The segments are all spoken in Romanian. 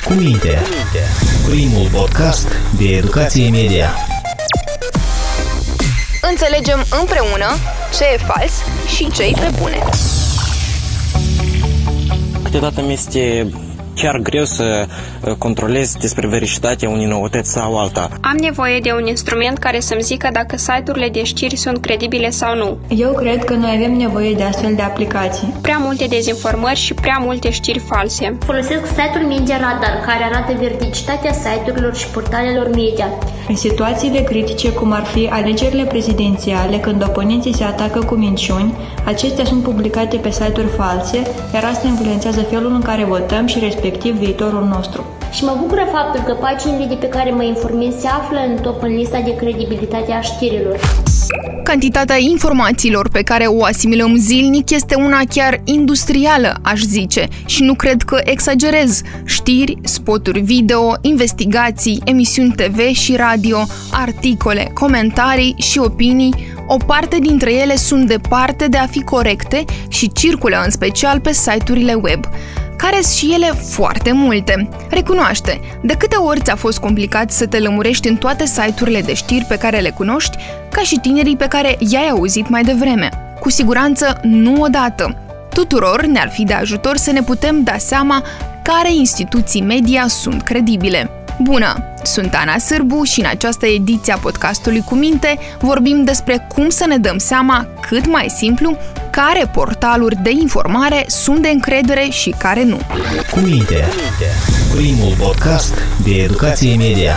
Cu minte. Primul podcast de educație media. Înțelegem împreună ce e fals și ce e pe bune. Câteodată mi este chiar greu să uh, controlez despre vericitatea unei noutăți sau alta. Am nevoie de un instrument care să-mi zică dacă site-urile de știri sunt credibile sau nu. Eu cred că noi avem nevoie de astfel de aplicații. Prea multe dezinformări și prea multe știri false. Folosesc site-ul Media Radar, care arată veridicitatea site-urilor și portalelor media. În situațiile critice, cum ar fi alegerile prezidențiale, când oponenții se atacă cu minciuni, acestea sunt publicate pe site-uri false, iar asta influențează felul în care votăm și respectăm respectiv viitorul nostru. Și mă bucură faptul că paginile de pe care mă informez se află în top în lista de credibilitate a știrilor. Cantitatea informațiilor pe care o asimilăm zilnic este una chiar industrială, aș zice, și nu cred că exagerez. Știri, spoturi video, investigații, emisiuni TV și radio, articole, comentarii și opinii, o parte dintre ele sunt departe de a fi corecte și circulă în special pe site-urile web care sunt și ele foarte multe. Recunoaște, de câte ori ți-a fost complicat să te lămurești în toate site-urile de știri pe care le cunoști, ca și tinerii pe care i-ai auzit mai devreme. Cu siguranță nu odată. Tuturor ne-ar fi de ajutor să ne putem da seama care instituții media sunt credibile. Bună! Sunt Ana Sârbu și în această ediție a podcastului Cu Minte vorbim despre cum să ne dăm seama cât mai simplu care portaluri de informare sunt de încredere și care nu. Cu Minte. Primul podcast de educație media.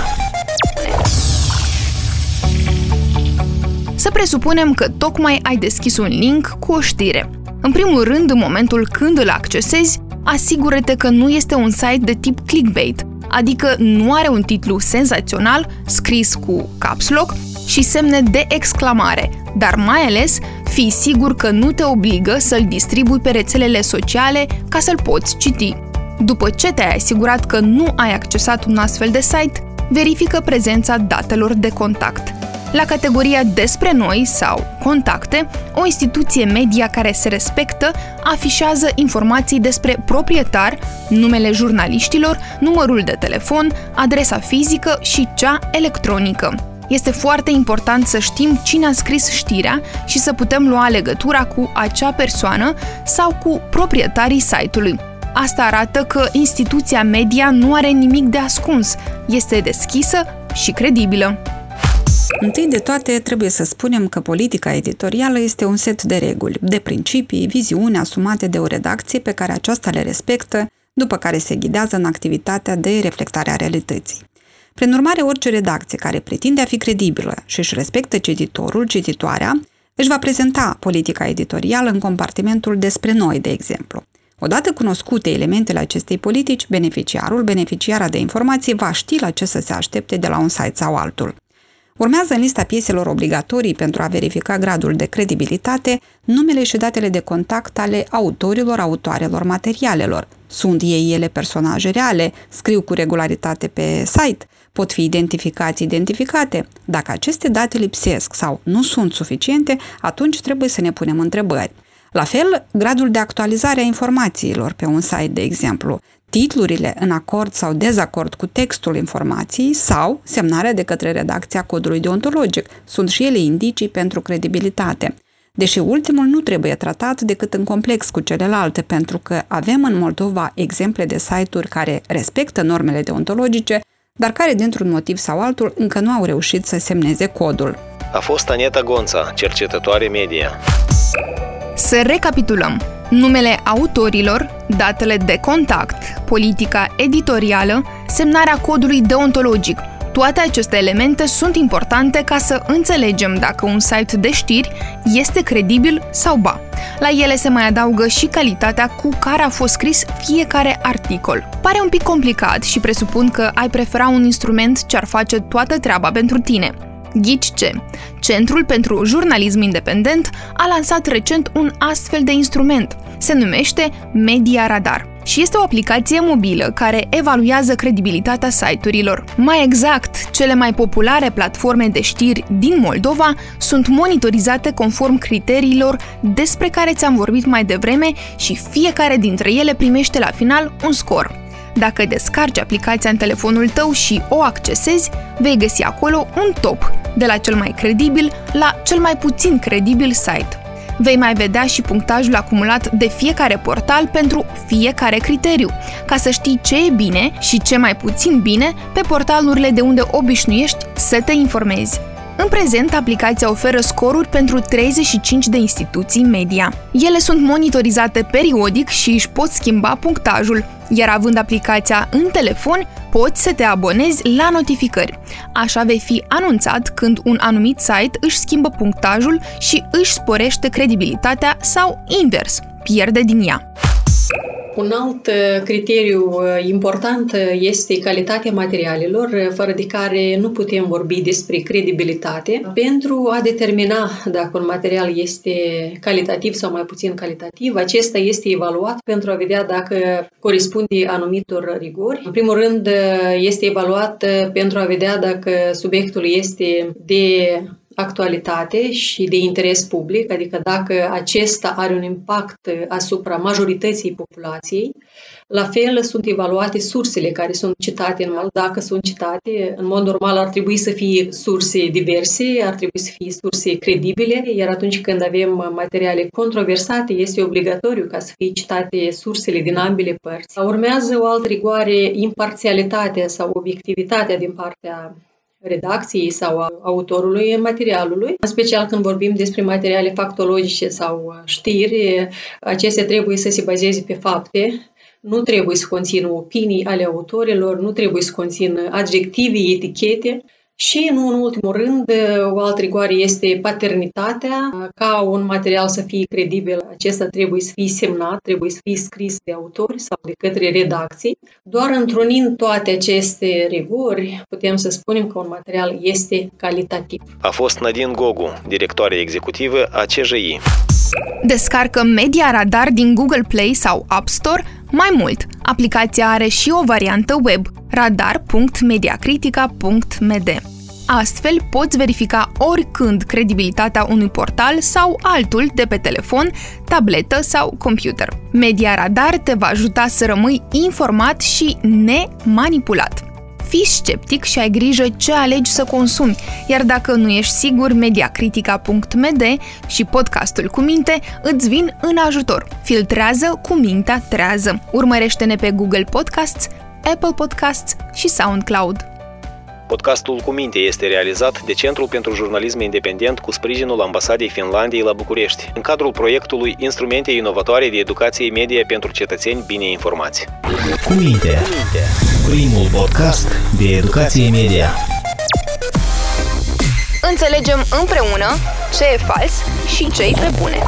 Să presupunem că tocmai ai deschis un link cu o știre. În primul rând, în momentul când îl accesezi, asigură-te că nu este un site de tip clickbait, adică nu are un titlu senzațional scris cu caps lock și semne de exclamare, dar mai ales fii sigur că nu te obligă să-l distribui pe rețelele sociale ca să-l poți citi. După ce te-ai asigurat că nu ai accesat un astfel de site, verifică prezența datelor de contact. La categoria Despre noi sau Contacte, o instituție media care se respectă afișează informații despre proprietar, numele jurnaliștilor, numărul de telefon, adresa fizică și cea electronică. Este foarte important să știm cine a scris știrea și să putem lua legătura cu acea persoană sau cu proprietarii site-ului. Asta arată că instituția media nu are nimic de ascuns, este deschisă și credibilă. Întâi de toate, trebuie să spunem că politica editorială este un set de reguli, de principii, viziuni asumate de o redacție pe care aceasta le respectă, după care se ghidează în activitatea de reflectare a realității. Prin urmare, orice redacție care pretinde a fi credibilă și își respectă cititorul, cititoarea, își va prezenta politica editorială în compartimentul despre noi, de exemplu. Odată cunoscute elementele acestei politici, beneficiarul, beneficiara de informații va ști la ce să se aștepte de la un site sau altul. Urmează în lista pieselor obligatorii pentru a verifica gradul de credibilitate numele și datele de contact ale autorilor, autoarelor materialelor. Sunt ei ele personaje reale, scriu cu regularitate pe site, pot fi identificați identificate. Dacă aceste date lipsesc sau nu sunt suficiente, atunci trebuie să ne punem întrebări. La fel, gradul de actualizare a informațiilor pe un site, de exemplu, titlurile în acord sau dezacord cu textul informației sau semnarea de către redacția codului deontologic sunt și ele indicii pentru credibilitate. Deși ultimul nu trebuie tratat decât în complex cu celelalte, pentru că avem în Moldova exemple de site-uri care respectă normele deontologice, dar care, dintr-un motiv sau altul, încă nu au reușit să semneze codul. A fost Aneta Gonța, cercetătoare media. Să recapitulăm. Numele autorilor, datele de contact, politica editorială, semnarea codului deontologic. Toate aceste elemente sunt importante ca să înțelegem dacă un site de știri este credibil sau ba. La ele se mai adaugă și calitatea cu care a fost scris fiecare articol. Pare un pic complicat și presupun că ai prefera un instrument ce ar face toată treaba pentru tine. Ghici ce? Centrul pentru Jurnalism Independent a lansat recent un astfel de instrument. Se numește Media Radar și este o aplicație mobilă care evaluează credibilitatea site-urilor. Mai exact, cele mai populare platforme de știri din Moldova sunt monitorizate conform criteriilor despre care ți-am vorbit mai devreme și fiecare dintre ele primește la final un scor. Dacă descarci aplicația în telefonul tău și o accesezi, vei găsi acolo un top, de la cel mai credibil la cel mai puțin credibil site. Vei mai vedea și punctajul acumulat de fiecare portal pentru fiecare criteriu, ca să știi ce e bine și ce mai puțin bine pe portalurile de unde obișnuiești să te informezi. În prezent, aplicația oferă scoruri pentru 35 de instituții media. Ele sunt monitorizate periodic și își pot schimba punctajul, iar având aplicația în telefon, poți să te abonezi la notificări. Așa vei fi anunțat când un anumit site își schimbă punctajul și își sporește credibilitatea sau invers, pierde din ea. Un alt uh, criteriu uh, important uh, este calitatea materialelor, fără de care nu putem vorbi despre credibilitate. Pentru a determina dacă un material este calitativ sau mai puțin calitativ, acesta este evaluat pentru a vedea dacă corespunde anumitor rigori. În primul rând, este evaluat pentru a vedea dacă subiectul este de actualitate și de interes public, adică dacă acesta are un impact asupra majorității populației. La fel sunt evaluate sursele care sunt citate în mod. Dacă sunt citate, în mod normal ar trebui să fie surse diverse, ar trebui să fie surse credibile, iar atunci când avem materiale controversate, este obligatoriu ca să fie citate sursele din ambele părți. Urmează o altă rigoare, imparțialitatea sau obiectivitatea din partea redacției sau autorului materialului, în special când vorbim despre materiale factologice sau știri, acestea trebuie să se bazeze pe fapte, nu trebuie să conțină opinii ale autorilor, nu trebuie să conțină adjective, etichete, și, nu în ultimul rând, o altă rigoare este paternitatea. Ca un material să fie credibil, acesta trebuie să fie semnat, trebuie să fie scris de autori sau de către redacții. Doar întrunind toate aceste rigori, putem să spunem că un material este calitativ. A fost Nadine Gogu, directoare executivă a CJI. Descarcă Media Radar din Google Play sau App Store. Mai mult, aplicația are și o variantă web, radar.mediacritica.md. Astfel, poți verifica oricând credibilitatea unui portal sau altul de pe telefon, tabletă sau computer. Media Radar te va ajuta să rămâi informat și nemanipulat. Fii sceptic și ai grijă ce alegi să consumi, iar dacă nu ești sigur, mediacritica.md și podcastul cu minte îți vin în ajutor. Filtrează cu mintea trează. Urmărește-ne pe Google Podcasts, Apple Podcasts și SoundCloud. Podcastul cu minte este realizat de Centrul pentru Jurnalism Independent cu sprijinul Ambasadei Finlandiei la București, în cadrul proiectului Instrumente inovatoare de educație media pentru cetățeni bine informați. Cu minte, primul podcast de educație media. Înțelegem împreună ce e fals și ce e pe bune.